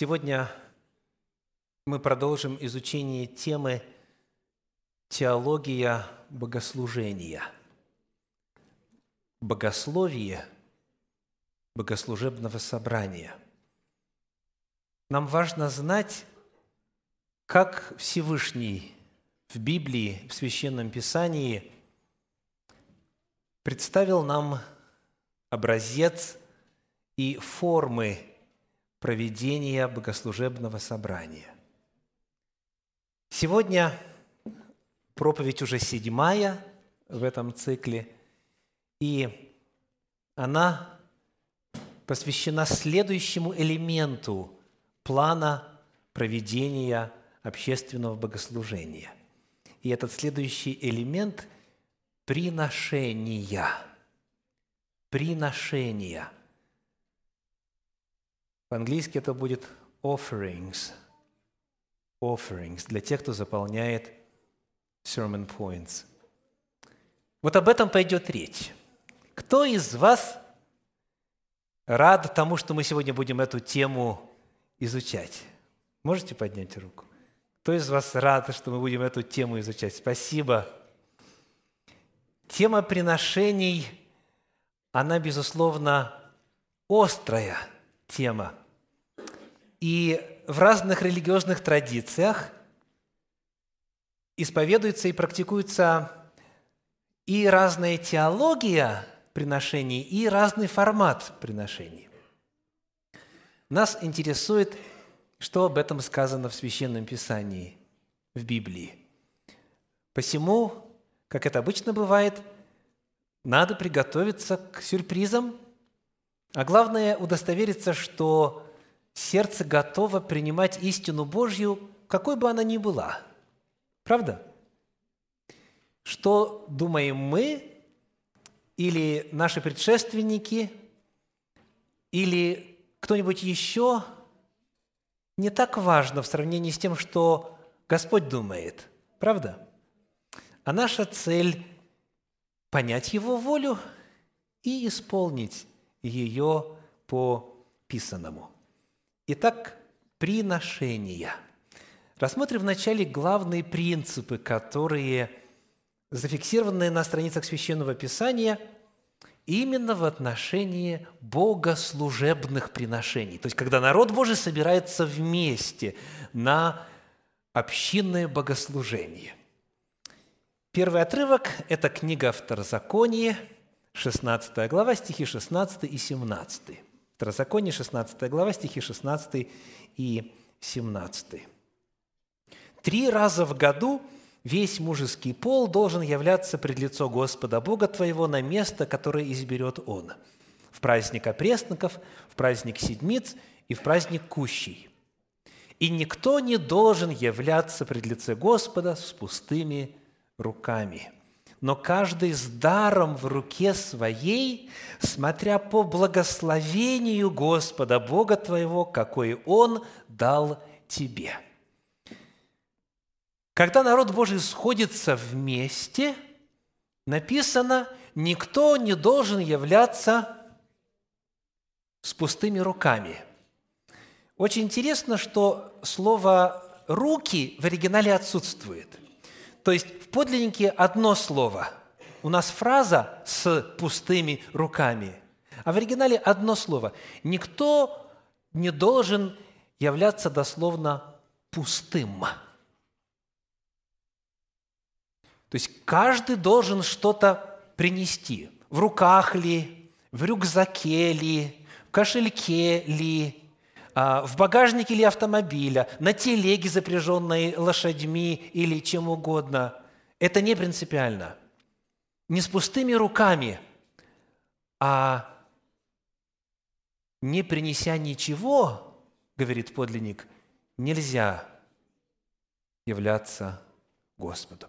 Сегодня мы продолжим изучение темы «Теология богослужения». Богословие богослужебного собрания. Нам важно знать, как Всевышний в Библии, в Священном Писании представил нам образец и формы проведения богослужебного собрания. Сегодня проповедь уже седьмая в этом цикле, и она посвящена следующему элементу плана проведения общественного богослужения. И этот следующий элемент – приношения. Приношения – по-английски это будет offerings. Offerings для тех, кто заполняет sermon points. Вот об этом пойдет речь. Кто из вас рад тому, что мы сегодня будем эту тему изучать? Можете поднять руку? Кто из вас рад, что мы будем эту тему изучать? Спасибо. Тема приношений, она, безусловно, острая тема. И в разных религиозных традициях исповедуется и практикуется и разная теология приношений, и разный формат приношений. Нас интересует, что об этом сказано в Священном Писании, в Библии. Посему, как это обычно бывает, надо приготовиться к сюрпризам, а главное удостовериться, что сердце готово принимать истину Божью, какой бы она ни была. Правда? Что думаем мы или наши предшественники, или кто-нибудь еще, не так важно в сравнении с тем, что Господь думает. Правда? А наша цель – понять Его волю и исполнить ее по писанному. Итак, приношения. Рассмотрим вначале главные принципы, которые зафиксированы на страницах Священного Писания именно в отношении богослужебных приношений. То есть, когда народ Божий собирается вместе на общинное богослужение. Первый отрывок – это книга Второзаконие, 16 глава, стихи 16 и 17. Второзаконие, 16 глава, стихи 16 и 17. «Три раза в году весь мужеский пол должен являться пред лицо Господа Бога твоего на место, которое изберет Он, в праздник опресноков, в праздник седмиц и в праздник кущей. И никто не должен являться пред лице Господа с пустыми руками» но каждый с даром в руке своей, смотря по благословению Господа, Бога твоего, какой Он дал тебе». Когда народ Божий сходится вместе, написано, никто не должен являться с пустыми руками. Очень интересно, что слово «руки» в оригинале отсутствует. То есть подлиннике одно слово. У нас фраза с пустыми руками. А в оригинале одно слово. Никто не должен являться дословно пустым. То есть каждый должен что-то принести. В руках ли, в рюкзаке ли, в кошельке ли, а, в багажнике или автомобиля, на телеге, запряженной лошадьми или чем угодно. Это не принципиально. Не с пустыми руками, а не принеся ничего, говорит подлинник, нельзя являться Господу.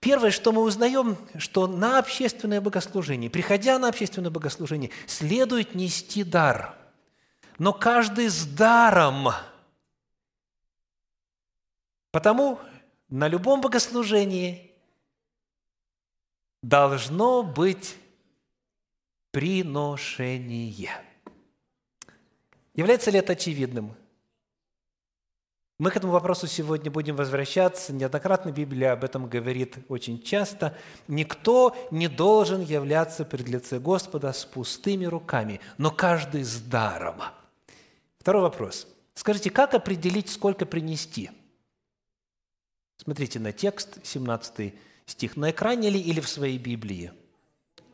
Первое, что мы узнаем, что на общественное богослужение, приходя на общественное богослужение, следует нести дар – но каждый с даром. Потому на любом богослужении должно быть приношение. Является ли это очевидным? Мы к этому вопросу сегодня будем возвращаться. Неоднократно Библия об этом говорит очень часто. Никто не должен являться пред лице Господа с пустыми руками, но каждый с даром. Второй вопрос. Скажите, как определить, сколько принести? Смотрите на текст, 17 стих. На экране ли или в своей Библии?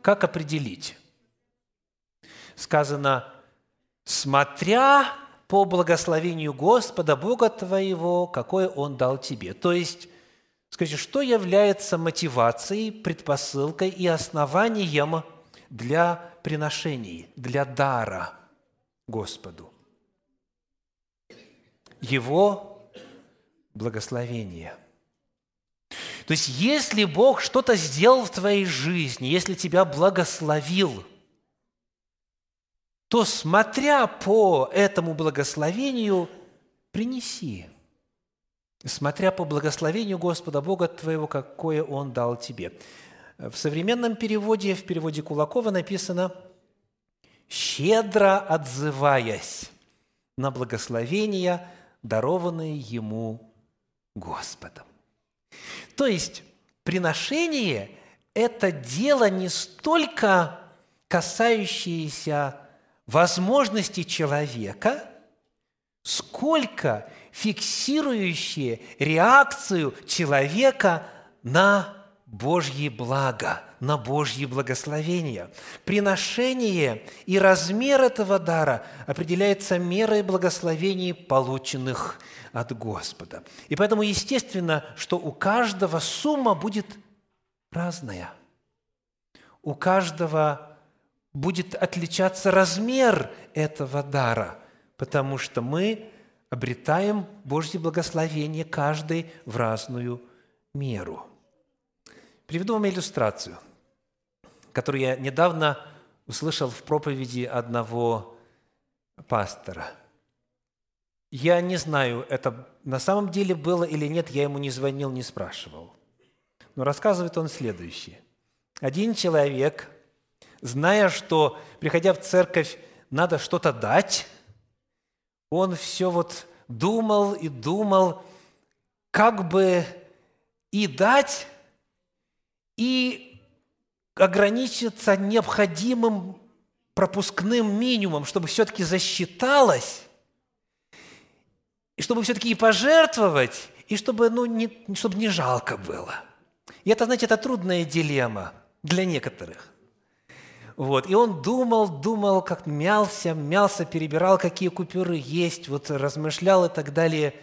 Как определить? Сказано, смотря по благословению Господа, Бога твоего, какое Он дал тебе. То есть, скажите, что является мотивацией, предпосылкой и основанием для приношений, для дара Господу? Его благословение – то есть, если Бог что-то сделал в твоей жизни, если тебя благословил, то, смотря по этому благословению, принеси. Смотря по благословению Господа Бога твоего, какое Он дал тебе. В современном переводе, в переводе Кулакова написано «щедро отзываясь на благословения, дарованные Ему Господом». То есть приношение – это дело не столько касающееся возможности человека, сколько фиксирующее реакцию человека на Божье благо, на Божье благословение. Приношение и размер этого дара определяется мерой благословений, полученных от Господа. И поэтому естественно, что у каждого сумма будет разная. У каждого будет отличаться размер этого дара, потому что мы обретаем Божье благословение каждый в разную меру. Приведу вам иллюстрацию, которую я недавно услышал в проповеди одного пастора. Я не знаю, это на самом деле было или нет, я ему не звонил, не спрашивал. Но рассказывает он следующее. Один человек – зная, что, приходя в церковь, надо что-то дать, он все вот думал и думал, как бы и дать, и ограничиться необходимым пропускным минимумом, чтобы все-таки засчиталось, и чтобы все-таки и пожертвовать, и чтобы, ну, не, чтобы не жалко было. И это, знаете, это трудная дилемма для некоторых. Вот. И он думал, думал, как мялся, мялся, перебирал, какие купюры есть, вот размышлял и так далее.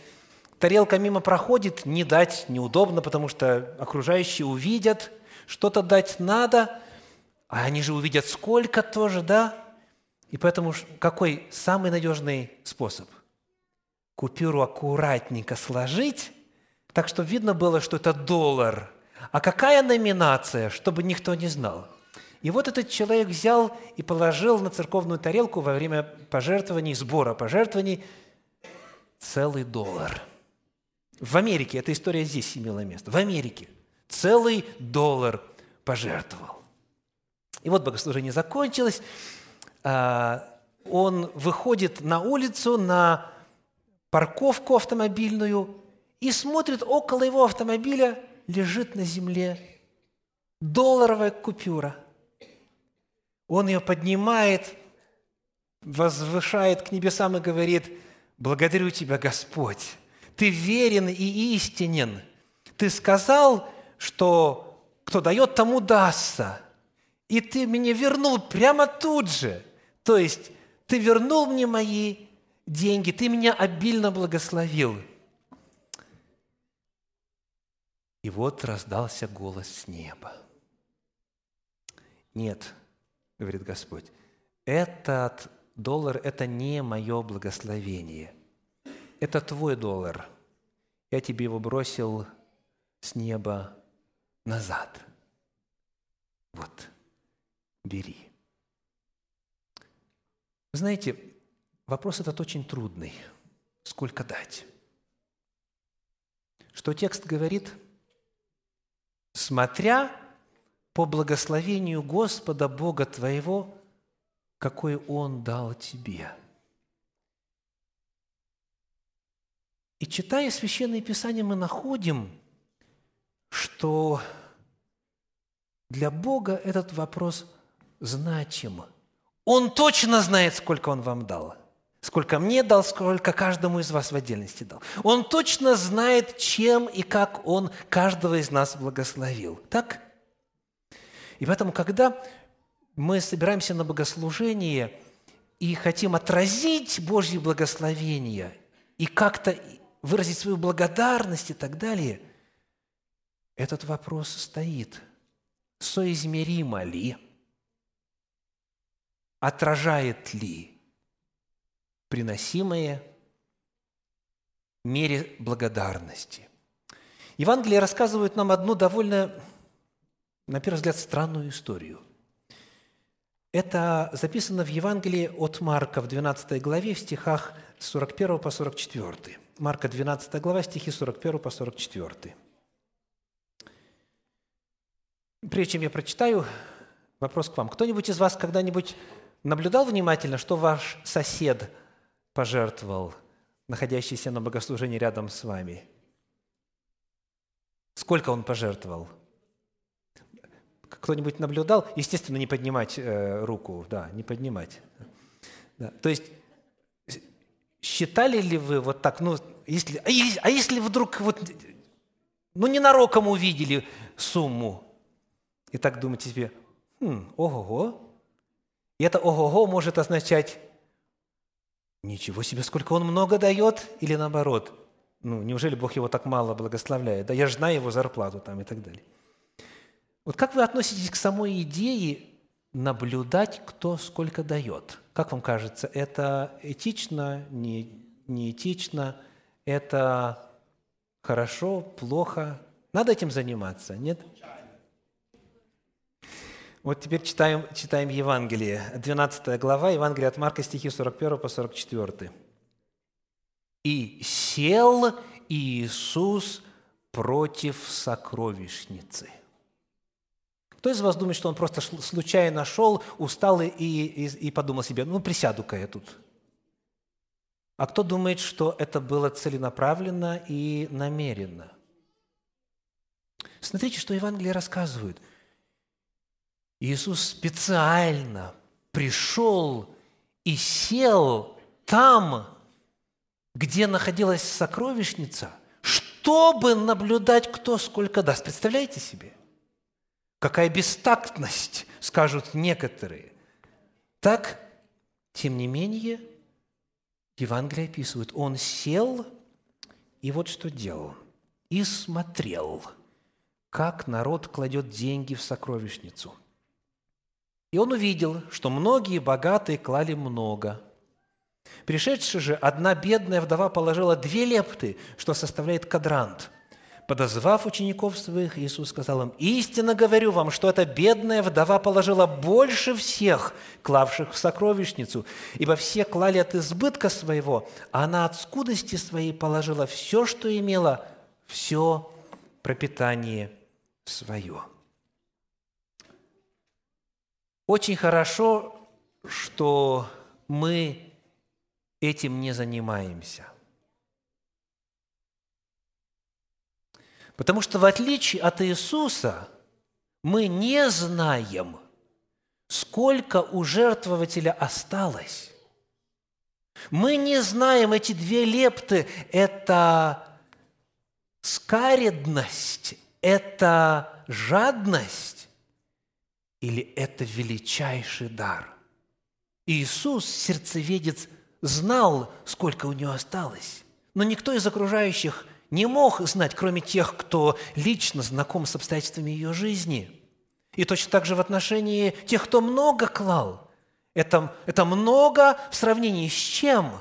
Тарелка мимо проходит, не дать неудобно, потому что окружающие увидят, что-то дать надо, а они же увидят сколько тоже, да? И поэтому какой самый надежный способ? Купюру аккуратненько сложить, так что видно было, что это доллар. А какая номинация, чтобы никто не знал – и вот этот человек взял и положил на церковную тарелку во время пожертвований, сбора пожертвований целый доллар. В Америке, эта история здесь имела место, в Америке целый доллар пожертвовал. И вот богослужение закончилось, а, он выходит на улицу, на парковку автомобильную и смотрит, около его автомобиля лежит на земле долларовая купюра – он ее поднимает, возвышает к небесам и говорит, «Благодарю Тебя, Господь, Ты верен и истинен. Ты сказал, что кто дает, тому дастся. И Ты мне вернул прямо тут же. То есть Ты вернул мне мои деньги, Ты меня обильно благословил». И вот раздался голос с неба. Нет, говорит Господь, этот доллар – это не мое благословение. Это твой доллар. Я тебе его бросил с неба назад. Вот, бери. знаете, вопрос этот очень трудный. Сколько дать? Что текст говорит? Смотря по благословению Господа Бога твоего, какой Он дал тебе. И читая Священное Писание, мы находим, что для Бога этот вопрос значим. Он точно знает, сколько Он вам дал. Сколько мне дал, сколько каждому из вас в отдельности дал. Он точно знает, чем и как Он каждого из нас благословил. Так? И поэтому, когда мы собираемся на богослужение и хотим отразить Божье благословение и как-то выразить свою благодарность и так далее, этот вопрос стоит. Соизмеримо ли? Отражает ли приносимое мере благодарности? Евангелие рассказывает нам одну довольно, на первый взгляд, странную историю – это записано в Евангелии от Марка в 12 главе в стихах с 41 по 44. Марка 12 глава, стихи 41 по 44. Прежде чем я прочитаю, вопрос к вам. Кто-нибудь из вас когда-нибудь наблюдал внимательно, что ваш сосед пожертвовал, находящийся на богослужении рядом с вами? Сколько он пожертвовал – кто-нибудь наблюдал? Естественно, не поднимать э, руку, да, не поднимать. Да. То есть считали ли вы вот так, ну, если, а, если, а вдруг вот, ну, ненароком увидели сумму, и так думаете себе, хм, ого-го, и это ого-го может означать, ничего себе, сколько он много дает, или наоборот, ну, неужели Бог его так мало благословляет? Да я же знаю его зарплату там и так далее. Вот как вы относитесь к самой идее наблюдать, кто сколько дает? Как вам кажется, это этично, не, не этично, это хорошо, плохо? Надо этим заниматься, нет? Вот теперь читаем, читаем Евангелие, 12 глава, Евангелие от Марка, стихи 41 по 44. «И сел Иисус против сокровищницы». Кто из вас думает, что он просто случайно шел, устал и, и, и подумал себе, ну, присяду-ка я тут? А кто думает, что это было целенаправленно и намеренно? Смотрите, что Евангелие рассказывает. Иисус специально пришел и сел там, где находилась сокровищница, чтобы наблюдать, кто сколько даст. Представляете себе? Какая бестактность, скажут некоторые. Так, тем не менее, Евангелие описывает, он сел и вот что делал. И смотрел, как народ кладет деньги в сокровищницу. И он увидел, что многие богатые клали много. Пришедшая же одна бедная вдова положила две лепты, что составляет кадрант – Подозвав учеников своих, Иисус сказал им, «Истинно говорю вам, что эта бедная вдова положила больше всех, клавших в сокровищницу, ибо все клали от избытка своего, а она от скудости своей положила все, что имела, все пропитание свое». Очень хорошо, что мы этим не занимаемся – Потому что в отличие от Иисуса мы не знаем, сколько у жертвователя осталось. Мы не знаем, эти две лепты – это скаредность, это жадность или это величайший дар. Иисус, сердцеведец, знал, сколько у него осталось, но никто из окружающих не мог знать, кроме тех, кто лично знаком с обстоятельствами ее жизни. И точно так же в отношении тех, кто много клал. Это, это много в сравнении с чем?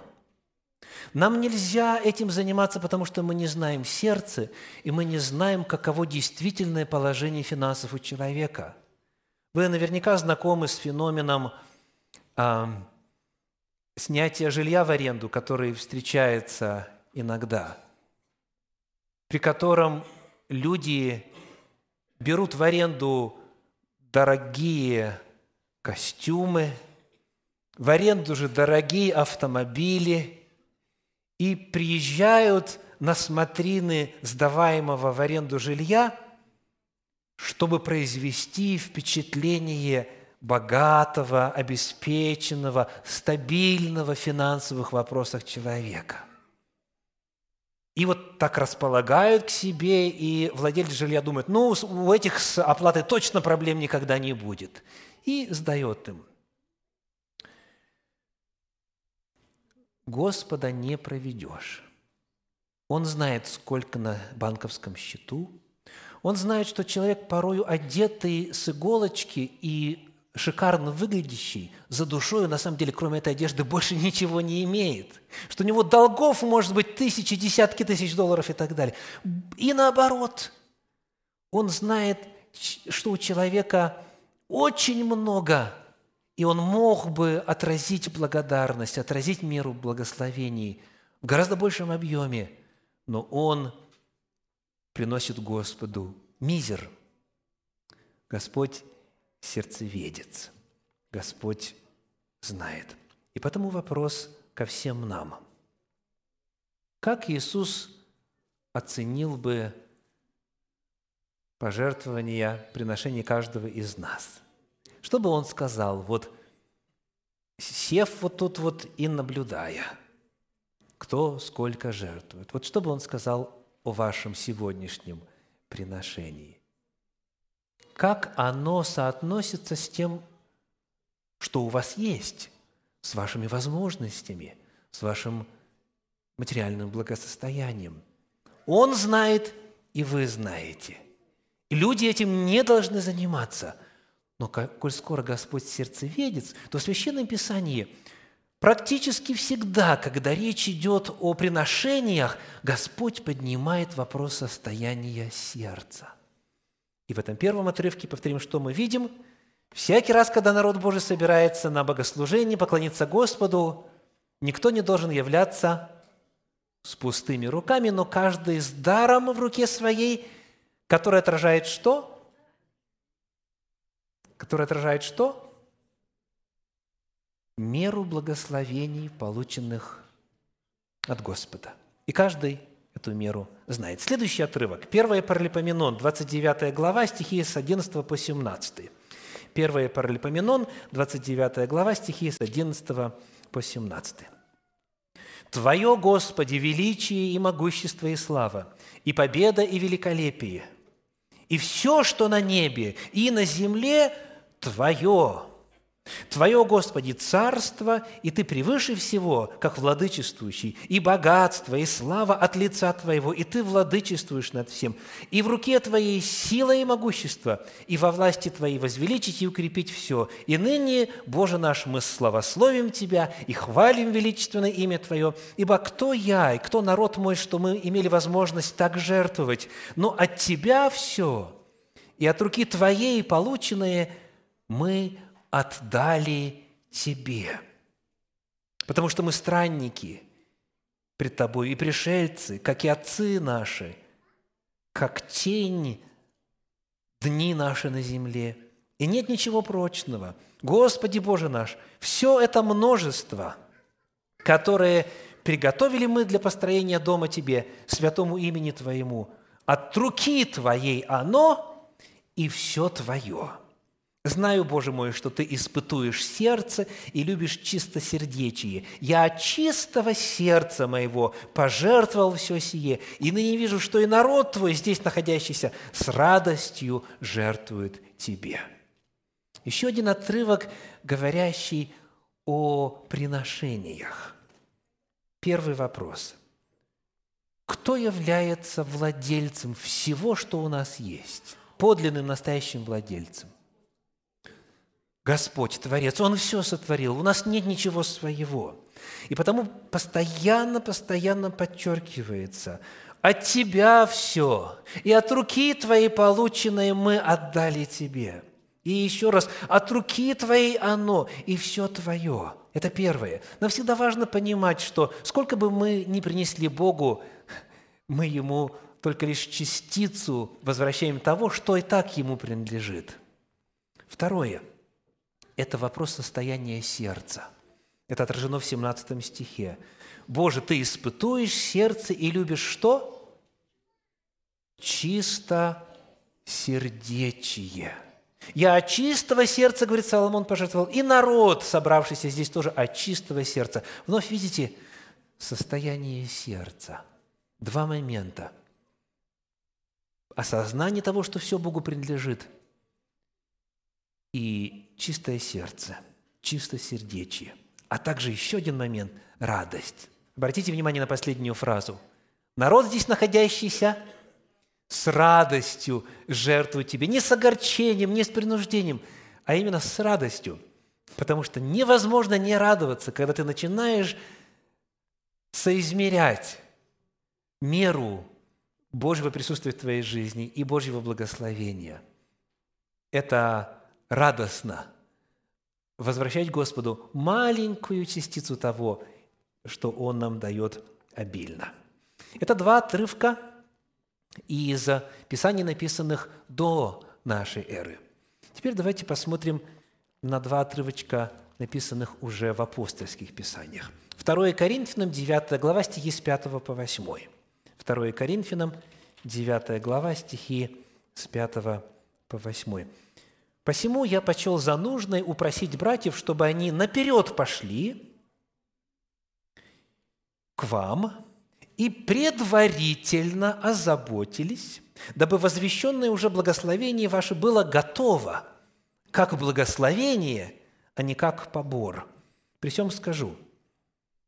Нам нельзя этим заниматься, потому что мы не знаем сердце, и мы не знаем, каково действительное положение финансов у человека. Вы наверняка знакомы с феноменом э, снятия жилья в аренду, который встречается иногда – при котором люди берут в аренду дорогие костюмы, в аренду же дорогие автомобили и приезжают на смотрины сдаваемого в аренду жилья, чтобы произвести впечатление богатого, обеспеченного, стабильного в финансовых вопросах человека. И вот так располагают к себе, и владелец жилья думает, ну, у этих с оплатой точно проблем никогда не будет. И сдает им. Господа не проведешь. Он знает, сколько на банковском счету. Он знает, что человек, порою одетый с иголочки и шикарно выглядящий, за душою, на самом деле, кроме этой одежды, больше ничего не имеет. Что у него долгов может быть тысячи, десятки тысяч долларов и так далее. И наоборот, он знает, что у человека очень много и он мог бы отразить благодарность, отразить меру благословений в гораздо большем объеме, но он приносит Господу мизер. Господь сердцеведец. Господь знает. И потому вопрос ко всем нам. Как Иисус оценил бы пожертвования, приношения каждого из нас – что бы он сказал, вот сев вот тут вот и наблюдая, кто сколько жертвует? Вот что бы он сказал о вашем сегодняшнем приношении? Как оно соотносится с тем, что у вас есть, с вашими возможностями, с вашим материальным благосостоянием? Он знает, и вы знаете. И люди этим не должны заниматься – но коль скоро Господь сердцеведец, то в Священном Писании практически всегда, когда речь идет о приношениях, Господь поднимает вопрос состояния сердца. И в этом первом отрывке, повторим, что мы видим, всякий раз, когда народ Божий собирается на богослужение, поклониться Господу, никто не должен являться с пустыми руками, но каждый с даром в руке своей, который отражает что? который отражает что? Меру благословений, полученных от Господа. И каждый эту меру знает. Следующий отрывок. 1 Паралипоменон, 29 глава, стихи с 11 по 17. 1 Паралипоменон, 29 глава, стихи с 11 по 17. «Твое, Господи, величие и могущество и слава, и победа и великолепие, и все, что на небе и на земле – Твое. Твое, Господи, царство, и Ты превыше всего, как владычествующий, и богатство, и слава от лица Твоего, и Ты владычествуешь над всем. И в руке Твоей сила и могущество, и во власти Твоей возвеличить и укрепить все. И ныне, Боже наш, мы славословим Тебя и хвалим величественное имя Твое, ибо кто я и кто народ мой, что мы имели возможность так жертвовать, но от Тебя все, и от руки Твоей полученные – мы отдали Тебе. Потому что мы странники пред Тобой и пришельцы, как и отцы наши, как тень дни наши на земле. И нет ничего прочного. Господи Боже наш, все это множество, которое приготовили мы для построения дома Тебе, святому имени Твоему, от руки Твоей оно и все Твое – Знаю, Боже мой, что Ты испытуешь сердце и любишь чистосердечие. Я от чистого сердца моего пожертвовал все сие, и ныне вижу, что и народ Твой, здесь находящийся, с радостью жертвует Тебе». Еще один отрывок, говорящий о приношениях. Первый вопрос. Кто является владельцем всего, что у нас есть? Подлинным настоящим владельцем? Господь, Творец, Он все сотворил, у нас нет ничего своего. И потому постоянно, постоянно подчеркивается, от Тебя все, и от руки Твоей полученной мы отдали Тебе. И еще раз, от руки Твоей оно, и все Твое. Это первое. Нам всегда важно понимать, что сколько бы мы ни принесли Богу, мы Ему только лишь частицу возвращаем того, что и так Ему принадлежит. Второе – это вопрос состояния сердца. Это отражено в 17 стихе. «Боже, Ты испытуешь сердце и любишь что?» Чисто сердечие. Я от чистого сердца, говорит Соломон, пожертвовал, и народ, собравшийся здесь тоже от чистого сердца. Вновь видите состояние сердца. Два момента. Осознание того, что все Богу принадлежит, и чистое сердце, чистосердечие. А также еще один момент – радость. Обратите внимание на последнюю фразу. Народ здесь находящийся с радостью жертвует тебе, не с огорчением, не с принуждением, а именно с радостью. Потому что невозможно не радоваться, когда ты начинаешь соизмерять меру Божьего присутствия в твоей жизни и Божьего благословения. Это радостно возвращать Господу маленькую частицу того, что Он нам дает обильно. Это два отрывка из Писаний, написанных до нашей эры. Теперь давайте посмотрим на два отрывочка, написанных уже в апостольских Писаниях. 2 Коринфянам, 9 глава, стихи с 5 по 8. 2 Коринфянам, 9 глава, стихи с 5 по 8. «Посему я почел за нужное упросить братьев, чтобы они наперед пошли к вам и предварительно озаботились, дабы возвещенное уже благословение ваше было готово, как благословение, а не как побор. При всем скажу –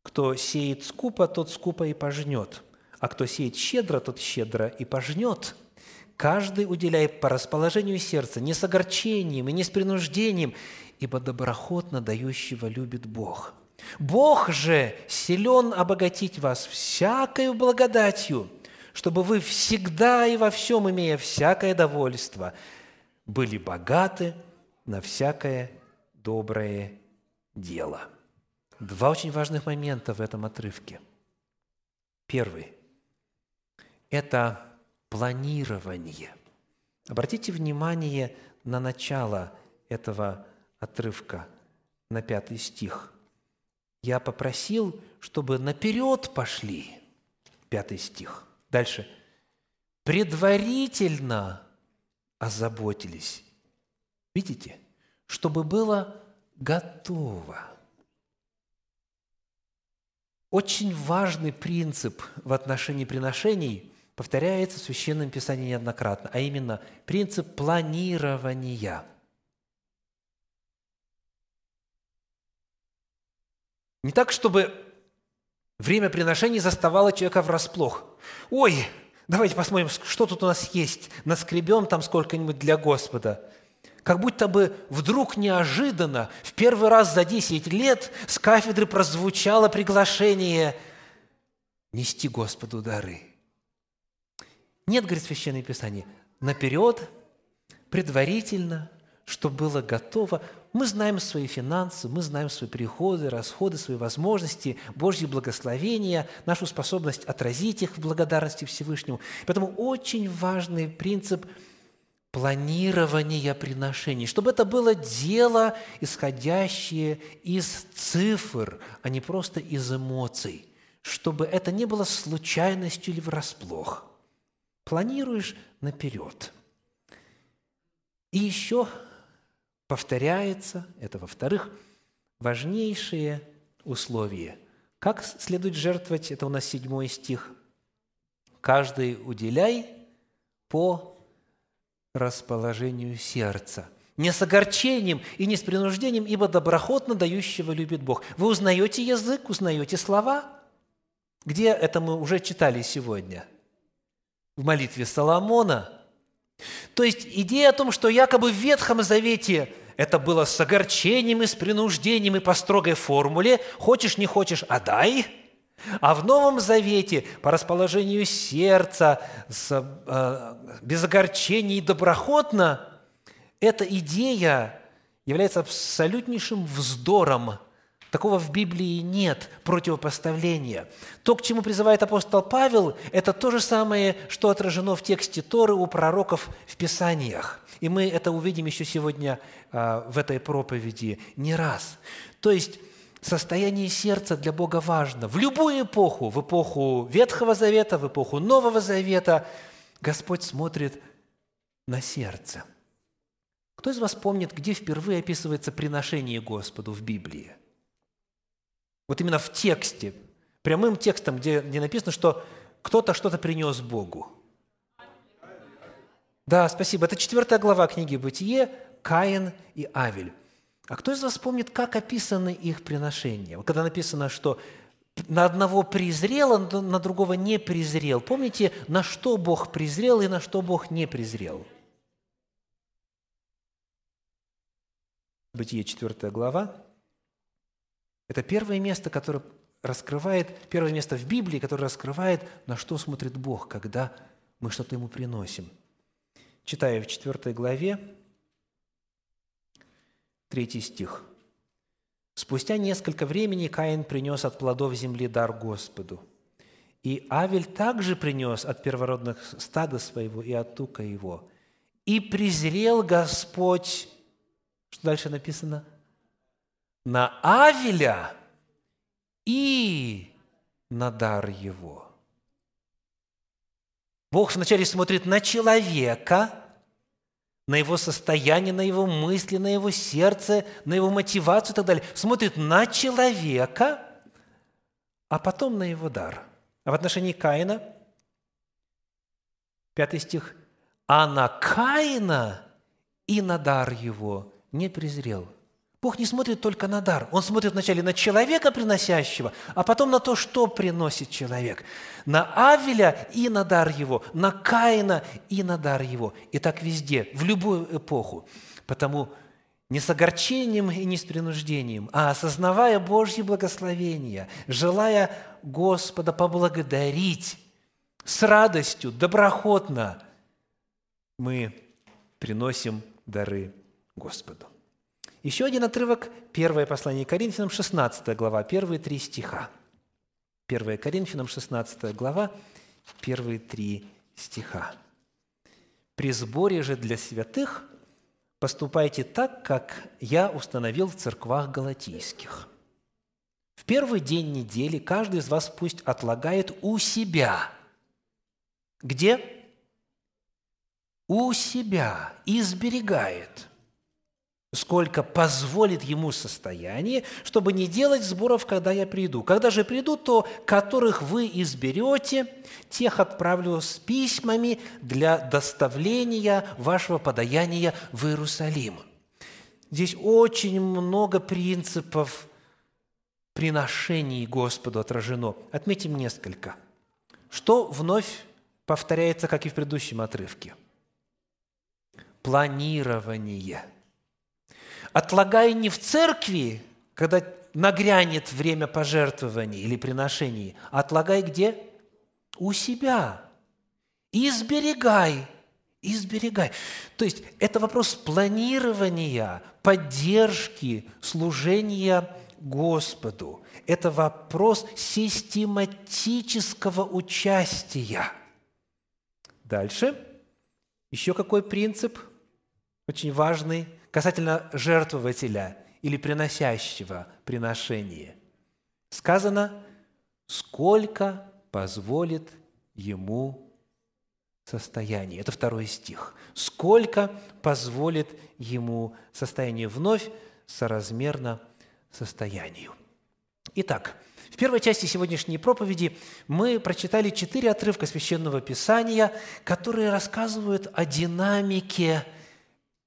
кто сеет скупо, тот скупо и пожнет, а кто сеет щедро, тот щедро и пожнет. Каждый уделяет по расположению сердца, не с огорчением и не с принуждением, ибо доброхотно дающего любит Бог. Бог же силен обогатить вас всякою благодатью, чтобы вы всегда и во всем, имея всякое довольство, были богаты на всякое доброе дело. Два очень важных момента в этом отрывке. Первый – это планирование. Обратите внимание на начало этого отрывка, на пятый стих. «Я попросил, чтобы наперед пошли». Пятый стих. Дальше. «Предварительно озаботились». Видите? Чтобы было готово. Очень важный принцип в отношении приношений повторяется в Священном Писании неоднократно, а именно принцип планирования. Не так, чтобы время приношений заставало человека врасплох. Ой, давайте посмотрим, что тут у нас есть. Наскребем там сколько-нибудь для Господа – как будто бы вдруг неожиданно, в первый раз за 10 лет с кафедры прозвучало приглашение нести Господу дары. Нет, говорит Священное Писание, наперед, предварительно, чтобы было готово. Мы знаем свои финансы, мы знаем свои приходы, расходы, свои возможности, Божьи благословения, нашу способность отразить их в благодарности Всевышнему. Поэтому очень важный принцип – планирования приношений, чтобы это было дело, исходящее из цифр, а не просто из эмоций, чтобы это не было случайностью или врасплох. Планируешь наперед. И еще повторяется, это во-вторых, важнейшее условие. Как следует жертвовать, это у нас седьмой стих. «Каждый уделяй по расположению сердца. Не с огорчением и не с принуждением, ибо доброхотно дающего любит Бог. Вы узнаете язык, узнаете слова? Где это мы уже читали сегодня? В молитве Соломона. То есть идея о том, что якобы в Ветхом Завете это было с огорчением и с принуждением и по строгой формуле «хочешь, не хочешь, а дай», а в Новом Завете по расположению сердца, с, э, без огорчений и доброхотно, эта идея является абсолютнейшим вздором. Такого в Библии нет противопоставления. То, к чему призывает апостол Павел, это то же самое, что отражено в тексте Торы у пророков в Писаниях. И мы это увидим еще сегодня э, в этой проповеди не раз. То есть состояние сердца для Бога важно. В любую эпоху, в эпоху Ветхого Завета, в эпоху Нового Завета, Господь смотрит на сердце. Кто из вас помнит, где впервые описывается приношение Господу в Библии? Вот именно в тексте, прямым текстом, где, где написано, что кто-то что-то принес Богу. Да, спасибо. Это четвертая глава книги «Бытие», Каин и Авель. А кто из вас помнит, как описаны их приношения? Когда написано, что на одного презрел, а на другого не презрел. Помните, на что Бог презрел и на что Бог не презрел? Бытие 4 глава. Это первое место, которое раскрывает, первое место в Библии, которое раскрывает, на что смотрит Бог, когда мы что-то Ему приносим. Читаю в 4 главе, 3 стих. «Спустя несколько времени Каин принес от плодов земли дар Господу. И Авель также принес от первородных стада своего и от тука его. И презрел Господь...» Что дальше написано? «На Авеля и на дар его». Бог вначале смотрит на человека – на его состояние, на его мысли, на его сердце, на его мотивацию и так далее. Смотрит на человека, а потом на его дар. А в отношении Каина, пятый стих, «А на Каина и на дар его не презрел». Бог не смотрит только на дар. Он смотрит вначале на человека, приносящего, а потом на то, что приносит человек. На Авеля и на дар его, на Каина и на дар его. И так везде, в любую эпоху. Потому не с огорчением и не с принуждением, а осознавая Божье благословение, желая Господа поблагодарить с радостью, доброхотно, мы приносим дары Господу. Еще один отрывок, первое послание Коринфянам, 16 глава, первые три стиха. 1 Коринфянам, 16 глава, первые три стиха. «При сборе же для святых поступайте так, как я установил в церквах галатийских. В первый день недели каждый из вас пусть отлагает у себя». Где? У себя и сберегает – сколько позволит ему состояние, чтобы не делать сборов, когда я приду. Когда же приду, то которых вы изберете, тех отправлю с письмами для доставления вашего подаяния в Иерусалим. Здесь очень много принципов приношений Господу отражено. Отметим несколько. Что вновь повторяется, как и в предыдущем отрывке? Планирование – отлагая не в церкви, когда нагрянет время пожертвований или приношений, а отлагай где? У себя. И сберегай, сберегай. То есть это вопрос планирования, поддержки, служения Господу. Это вопрос систематического участия. Дальше. Еще какой принцип? Очень важный – касательно жертвователя или приносящего приношение. Сказано, сколько позволит ему состояние. Это второй стих. Сколько позволит ему состояние вновь соразмерно состоянию. Итак, в первой части сегодняшней проповеди мы прочитали четыре отрывка Священного Писания, которые рассказывают о динамике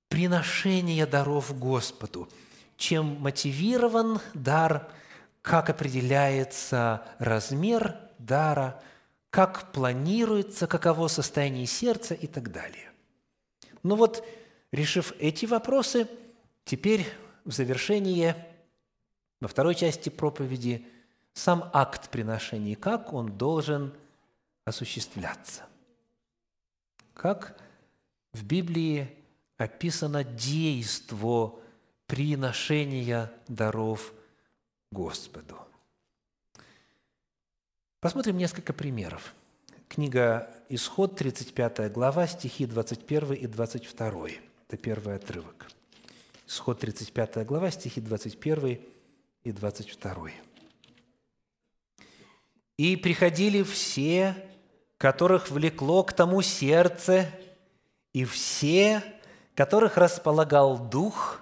приношения даров Господу. Чем мотивирован дар, как определяется размер дара, как планируется, каково состояние сердца и так далее. Ну вот, решив эти вопросы, теперь в завершение, во второй части проповеди, сам акт приношения, как он должен осуществляться. Как в Библии описано действо приношения даров Господу. Посмотрим несколько примеров. Книга «Исход», 35 глава, стихи 21 и 22. Это первый отрывок. Исход, 35 глава, стихи 21 и 22. «И приходили все, которых влекло к тому сердце, и все, которых располагал Дух,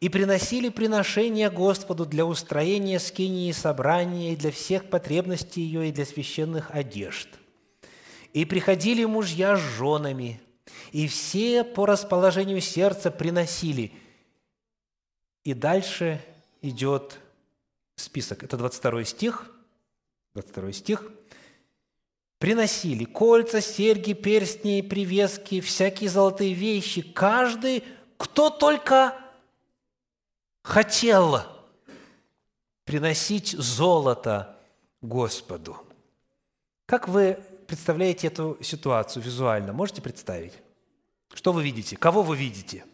и приносили приношения Господу для устроения скинии собрания и для всех потребностей ее и для священных одежд. И приходили мужья с женами, и все по расположению сердца приносили. И дальше идет список. Это 22 стих. 22 стих. Приносили кольца, серьги, перстни, привески, всякие золотые вещи. Каждый, кто только хотел приносить золото Господу. Как вы представляете эту ситуацию визуально? Можете представить? Что вы видите? Кого вы видите?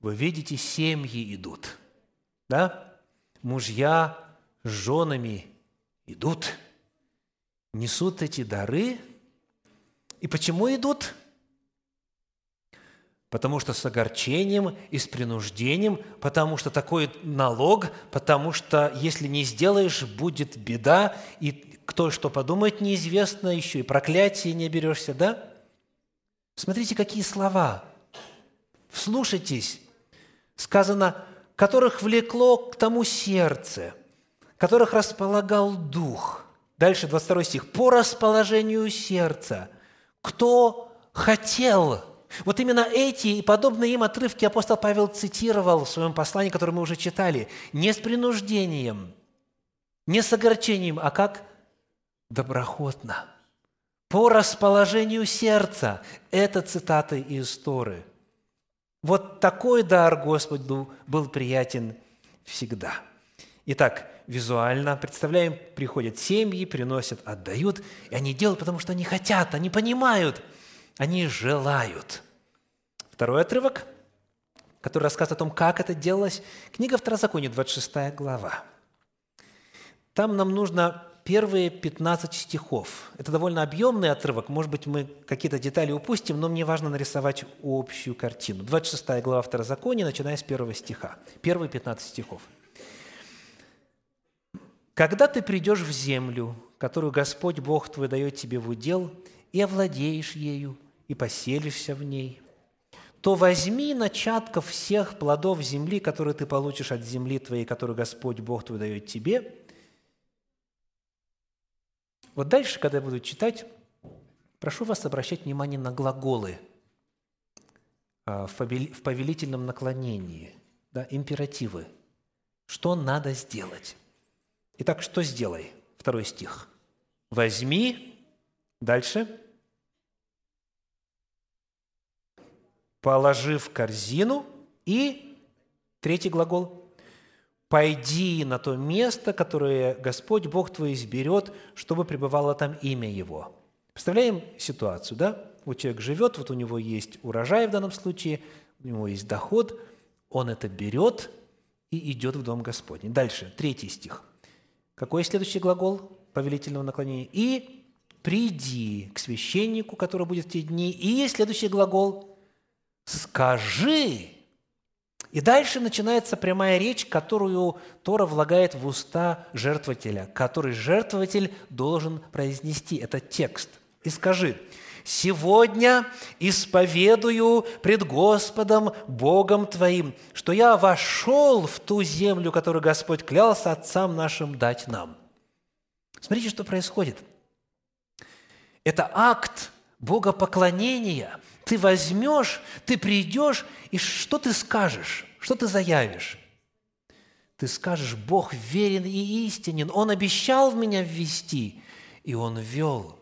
Вы видите, семьи идут. Да? Мужья с женами идут, несут эти дары. И почему идут? Потому что с огорчением и с принуждением, потому что такой налог, потому что если не сделаешь, будет беда, и кто что подумает, неизвестно еще, и проклятие не берешься, да? Смотрите, какие слова. Вслушайтесь. Сказано, которых влекло к тому сердце, которых располагал дух. Дальше 22 стих. По расположению сердца. Кто хотел – вот именно эти и подобные им отрывки апостол Павел цитировал в своем послании, которое мы уже читали, не с принуждением, не с огорчением, а как доброхотно, по расположению сердца. Это цитаты из Торы. Вот такой дар Господу был приятен всегда. Итак, визуально, представляем, приходят семьи, приносят, отдают, и они делают, потому что они хотят, они понимают – они желают. Второй отрывок, который рассказывает о том, как это делалось. Книга Второзакония, 26 глава. Там нам нужно первые 15 стихов. Это довольно объемный отрывок. Может быть, мы какие-то детали упустим, но мне важно нарисовать общую картину. 26 глава Второзакония, начиная с первого стиха. Первые 15 стихов. «Когда ты придешь в землю, которую Господь Бог твой дает тебе в удел, и овладеешь ею, и поселишься в ней, то возьми начатков всех плодов земли, которые ты получишь от земли твоей, которую Господь Бог твой дает тебе. Вот дальше, когда я буду читать, прошу вас обращать внимание на глаголы а, в повелительном наклонении, да, императивы. Что надо сделать? Итак, что сделай? Второй стих. Возьми, дальше – положи в корзину и, третий глагол, пойди на то место, которое Господь Бог твой изберет, чтобы пребывало там имя Его. Представляем ситуацию, да? Вот человек живет, вот у него есть урожай в данном случае, у него есть доход, он это берет и идет в Дом Господний. Дальше, третий стих. Какой следующий глагол повелительного наклонения? «И приди к священнику, который будет в те дни». И следующий глагол скажи. И дальше начинается прямая речь, которую Тора влагает в уста жертвователя, который жертвователь должен произнести. Это текст. И скажи, «Сегодня исповедую пред Господом Богом твоим, что я вошел в ту землю, которую Господь клялся отцам нашим дать нам». Смотрите, что происходит. Это акт богопоклонения – ты возьмешь, ты придешь, и что ты скажешь? Что ты заявишь? Ты скажешь, Бог верен и истинен, Он обещал меня ввести, и Он ввел.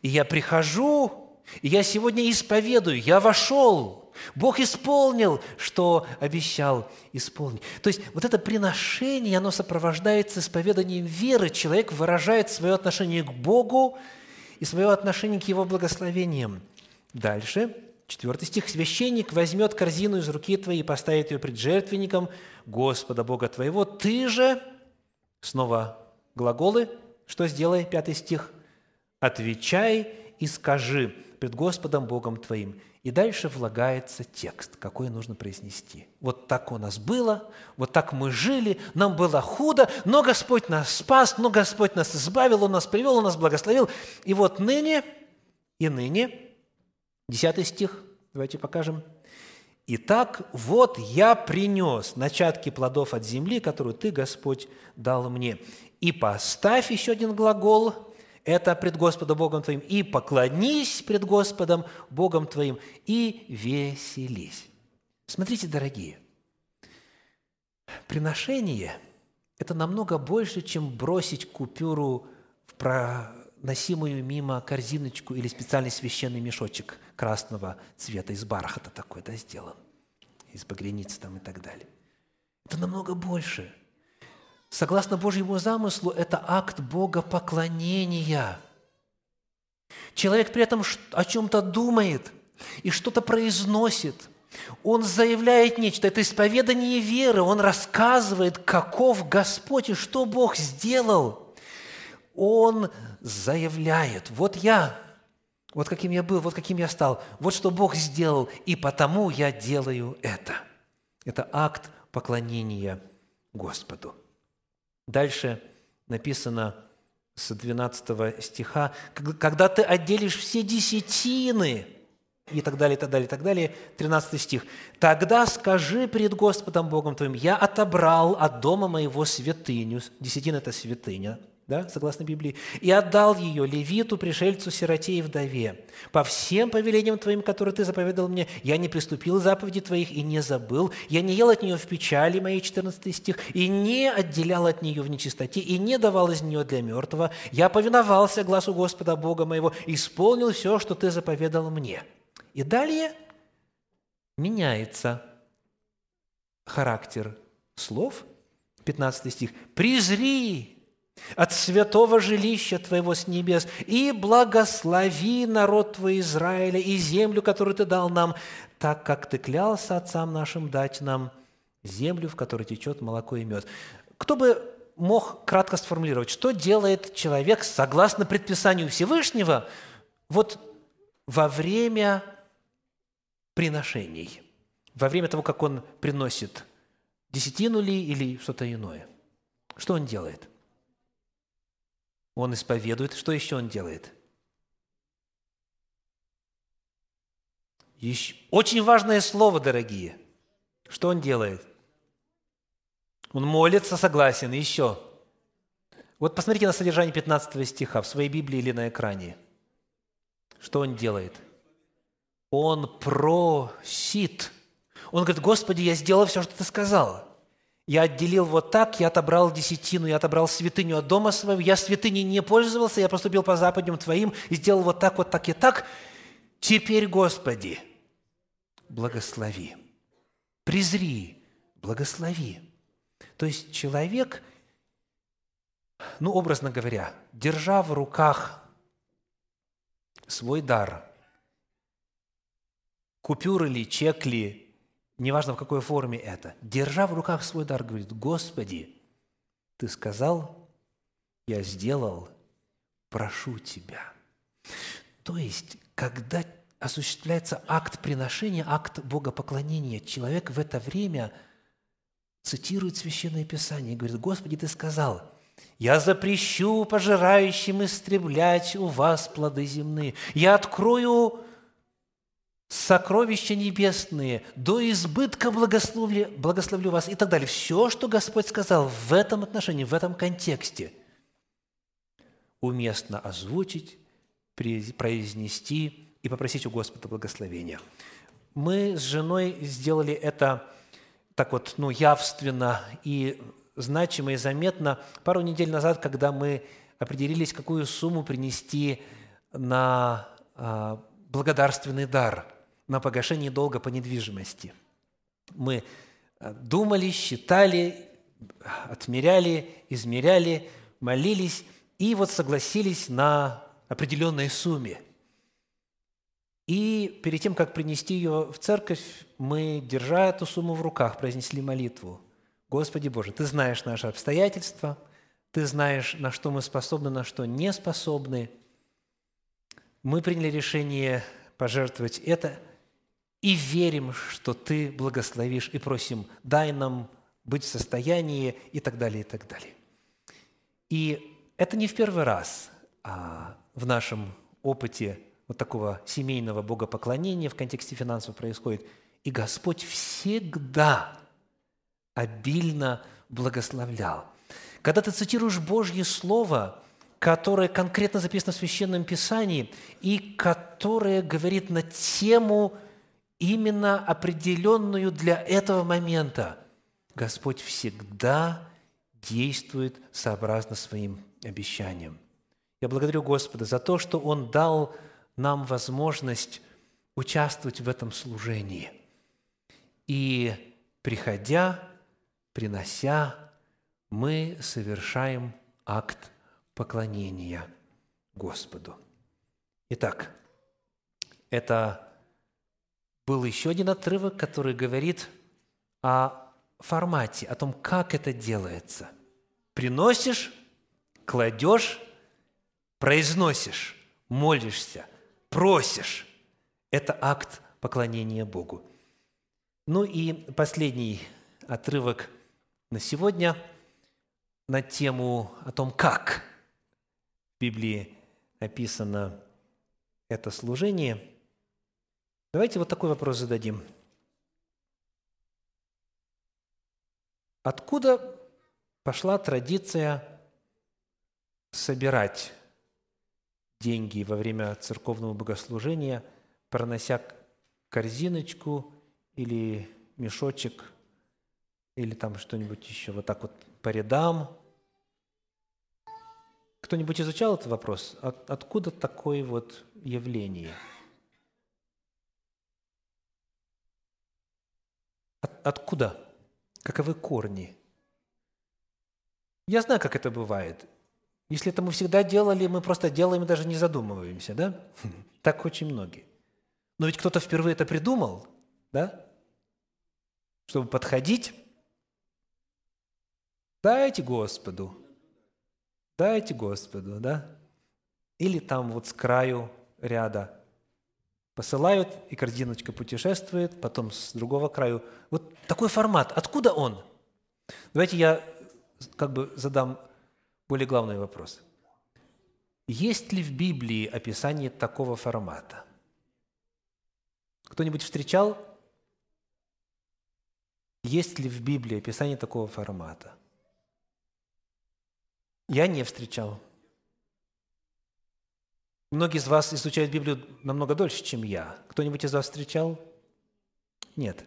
И я прихожу, и я сегодня исповедую, я вошел, Бог исполнил, что обещал исполнить. То есть вот это приношение, оно сопровождается исповеданием веры. Человек выражает свое отношение к Богу и свое отношение к Его благословениям. Дальше – Четвертый стих. «Священник возьмет корзину из руки твоей и поставит ее пред жертвенником Господа Бога твоего. Ты же...» Снова глаголы. Что сделай? Пятый стих. «Отвечай и скажи пред Господом Богом твоим. И дальше влагается текст, какой нужно произнести. Вот так у нас было, вот так мы жили, нам было худо, но Господь нас спас, но Господь нас избавил, Он нас привел, Он нас благословил. И вот ныне, и ныне, десятый стих, давайте покажем. «Итак, вот я принес начатки плодов от земли, которую Ты, Господь, дал мне. И поставь еще один глагол – это пред Господом Богом твоим, и поклонись пред Господом Богом твоим, и веселись. Смотрите, дорогие, приношение – это намного больше, чем бросить купюру в проносимую мимо корзиночку или специальный священный мешочек красного цвета, из бархата такой, да, сделан, из багряницы там и так далее. Это намного больше – согласно Божьему замыслу, это акт Бога поклонения. Человек при этом о чем-то думает и что-то произносит. Он заявляет нечто, это исповедание веры, он рассказывает, каков Господь и что Бог сделал. Он заявляет, вот я, вот каким я был, вот каким я стал, вот что Бог сделал, и потому я делаю это. Это акт поклонения Господу. Дальше написано с 12 стиха, «Когда ты отделишь все десятины, и так далее, и так далее, и так далее. 13 стих. «Тогда скажи пред Господом Богом твоим, я отобрал от дома моего святыню». Десятина – это святыня да, согласно Библии, «и отдал ее левиту, пришельцу, сироте и вдове. По всем повелениям Твоим, которые Ты заповедал мне, я не приступил заповеди Твоих и не забыл, я не ел от нее в печали», мои 14 стих, «и не отделял от нее в нечистоте, и не давал из нее для мертвого. Я повиновался глазу Господа Бога моего, исполнил все, что Ты заповедал мне». И далее меняется характер слов, 15 стих, «Презри от святого жилища Твоего с небес, и благослови народ Твой Израиля и землю, которую Ты дал нам, так как Ты клялся отцам нашим дать нам землю, в которой течет молоко и мед». Кто бы мог кратко сформулировать, что делает человек согласно предписанию Всевышнего вот во время приношений, во время того, как он приносит десятину ли или что-то иное. Что он делает – он исповедует. Что еще он делает? Еще... Очень важное слово, дорогие. Что он делает? Он молится, согласен. еще. Вот посмотрите на содержание 15 стиха в своей Библии или на экране. Что он делает? Он просит. Он говорит, Господи, я сделал все, что Ты сказал. Я отделил вот так, я отобрал десятину, я отобрал святыню от дома своего, я святыней не пользовался, я поступил по западням Твоим и сделал вот так, вот так и так. Теперь, Господи, благослови, презри, благослови. То есть человек, ну, образно говоря, держа в руках свой дар, купюр или чек ли, неважно в какой форме это, держа в руках свой дар, говорит, «Господи, Ты сказал, я сделал, прошу Тебя». То есть, когда осуществляется акт приношения, акт богопоклонения, человек в это время цитирует Священное Писание и говорит, «Господи, Ты сказал, я запрещу пожирающим истреблять у вас плоды земные. Я открою сокровища небесные, до избытка благословлю, благословлю вас и так далее. Все, что Господь сказал в этом отношении, в этом контексте, уместно озвучить, произнести и попросить у Господа благословения. Мы с женой сделали это так вот, ну, явственно и значимо и заметно пару недель назад, когда мы определились, какую сумму принести на а, благодарственный дар – на погашение долга по недвижимости. Мы э, думали, считали, отмеряли, измеряли, молились и вот согласились на определенной сумме. И перед тем, как принести ее в церковь, мы, держа эту сумму в руках, произнесли молитву. «Господи Боже, Ты знаешь наши обстоятельства, Ты знаешь, на что мы способны, на что не способны. Мы приняли решение пожертвовать это – и верим, что Ты благословишь, и просим, дай нам быть в состоянии, и так далее, и так далее. И это не в первый раз а в нашем опыте вот такого семейного богопоклонения в контексте финансов происходит. И Господь всегда обильно благословлял. Когда ты цитируешь Божье Слово, которое конкретно записано в Священном Писании и которое говорит на тему именно определенную для этого момента, Господь всегда действует сообразно своим обещаниям. Я благодарю Господа за то, что Он дал нам возможность участвовать в этом служении. И приходя, принося, мы совершаем акт поклонения Господу. Итак, это был еще один отрывок, который говорит о формате, о том, как это делается. Приносишь, кладешь, произносишь, молишься, просишь. Это акт поклонения Богу. Ну и последний отрывок на сегодня на тему о том, как в Библии описано это служение. Давайте вот такой вопрос зададим – Откуда пошла традиция собирать деньги во время церковного богослужения, пронося корзиночку или мешочек, или там что-нибудь еще вот так вот по рядам. Кто-нибудь изучал этот вопрос? От, откуда такое вот явление? От, откуда? Каковы корни? Я знаю, как это бывает. Если это мы всегда делали, мы просто делаем и даже не задумываемся, да? Так очень многие. Но ведь кто-то впервые это придумал, да? Чтобы подходить, дайте Господу, дайте Господу, да? Или там вот с краю ряда посылают, и корзиночка путешествует, потом с другого краю. Вот такой формат. Откуда он? Давайте я как бы задам более главный вопрос. Есть ли в Библии описание такого формата? Кто-нибудь встречал? Есть ли в Библии описание такого формата? Я не встречал. Многие из вас изучают Библию намного дольше, чем я. Кто-нибудь из вас встречал? Нет.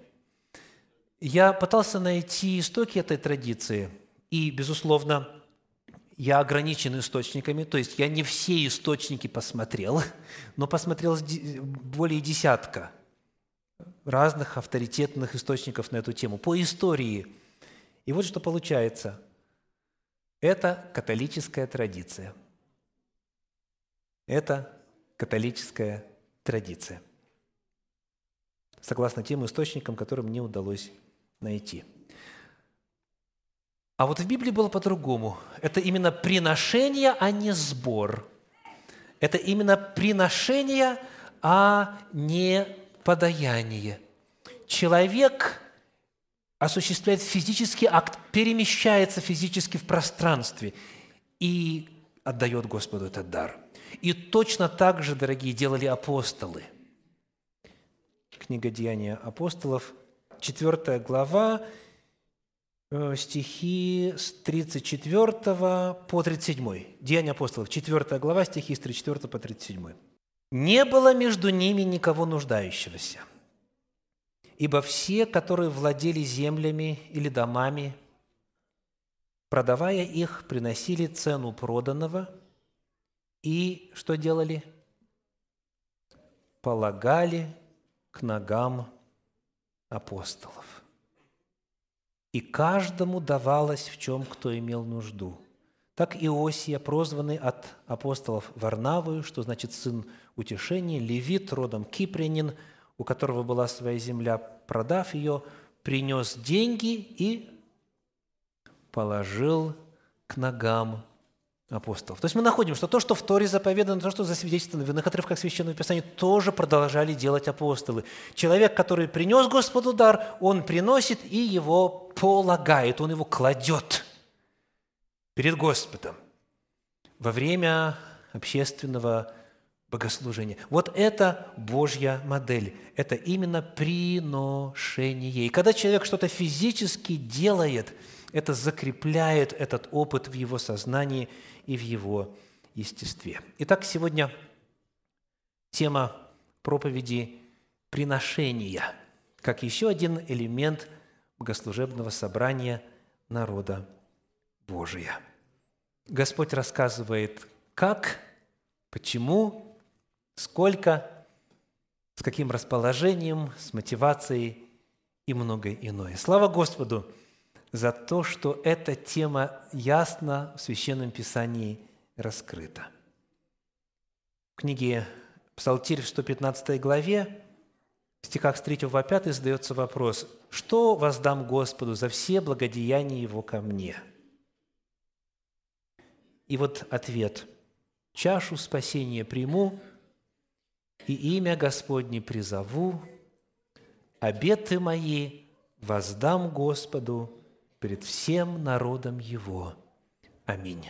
Я пытался найти истоки этой традиции, и, безусловно, я ограничен источниками, то есть я не все источники посмотрел, но посмотрел более десятка разных авторитетных источников на эту тему по истории. И вот что получается. Это католическая традиция – это католическая традиция, согласно тем источникам, которые мне удалось найти. А вот в Библии было по-другому. Это именно приношение, а не сбор. Это именно приношение, а не подаяние. Человек осуществляет физический акт, перемещается физически в пространстве и отдает Господу этот дар – и точно так же, дорогие, делали апостолы. Книга Деяния апостолов, 4 глава, э, стихи с 34 по 37. Деяния апостолов, 4 глава, стихи с 34 по 37. «Не было между ними никого нуждающегося, ибо все, которые владели землями или домами, продавая их, приносили цену проданного – и что делали? Полагали к ногам апостолов. И каждому давалось в чем кто имел нужду. Так Иосия, прозванный от апостолов Варнавою, что значит сын утешения, левит, родом кипрянин, у которого была своя земля, продав ее, принес деньги и положил к ногам апостолов. То есть мы находим, что то, что в Торе заповедано, то, что засвидетельствовано в иных отрывках Священного Писания, тоже продолжали делать апостолы. Человек, который принес Господу дар, он приносит и его полагает, он его кладет перед Господом во время общественного богослужения. Вот это Божья модель. Это именно приношение. И когда человек что-то физически делает, это закрепляет этот опыт в его сознании и в его естестве. Итак, сегодня тема проповеди приношения, как еще один элемент богослужебного собрания народа Божия. Господь рассказывает, как, почему сколько, с каким расположением, с мотивацией и многое иное. Слава Господу за то, что эта тема ясно в Священном Писании раскрыта. В книге Псалтирь в 115 главе, в стихах с 3 по 5 задается вопрос, «Что воздам Господу за все благодеяния Его ко мне?» И вот ответ – «Чашу спасения приму, и имя Господне призову, обеты мои воздам Господу пред всем народом Его. Аминь.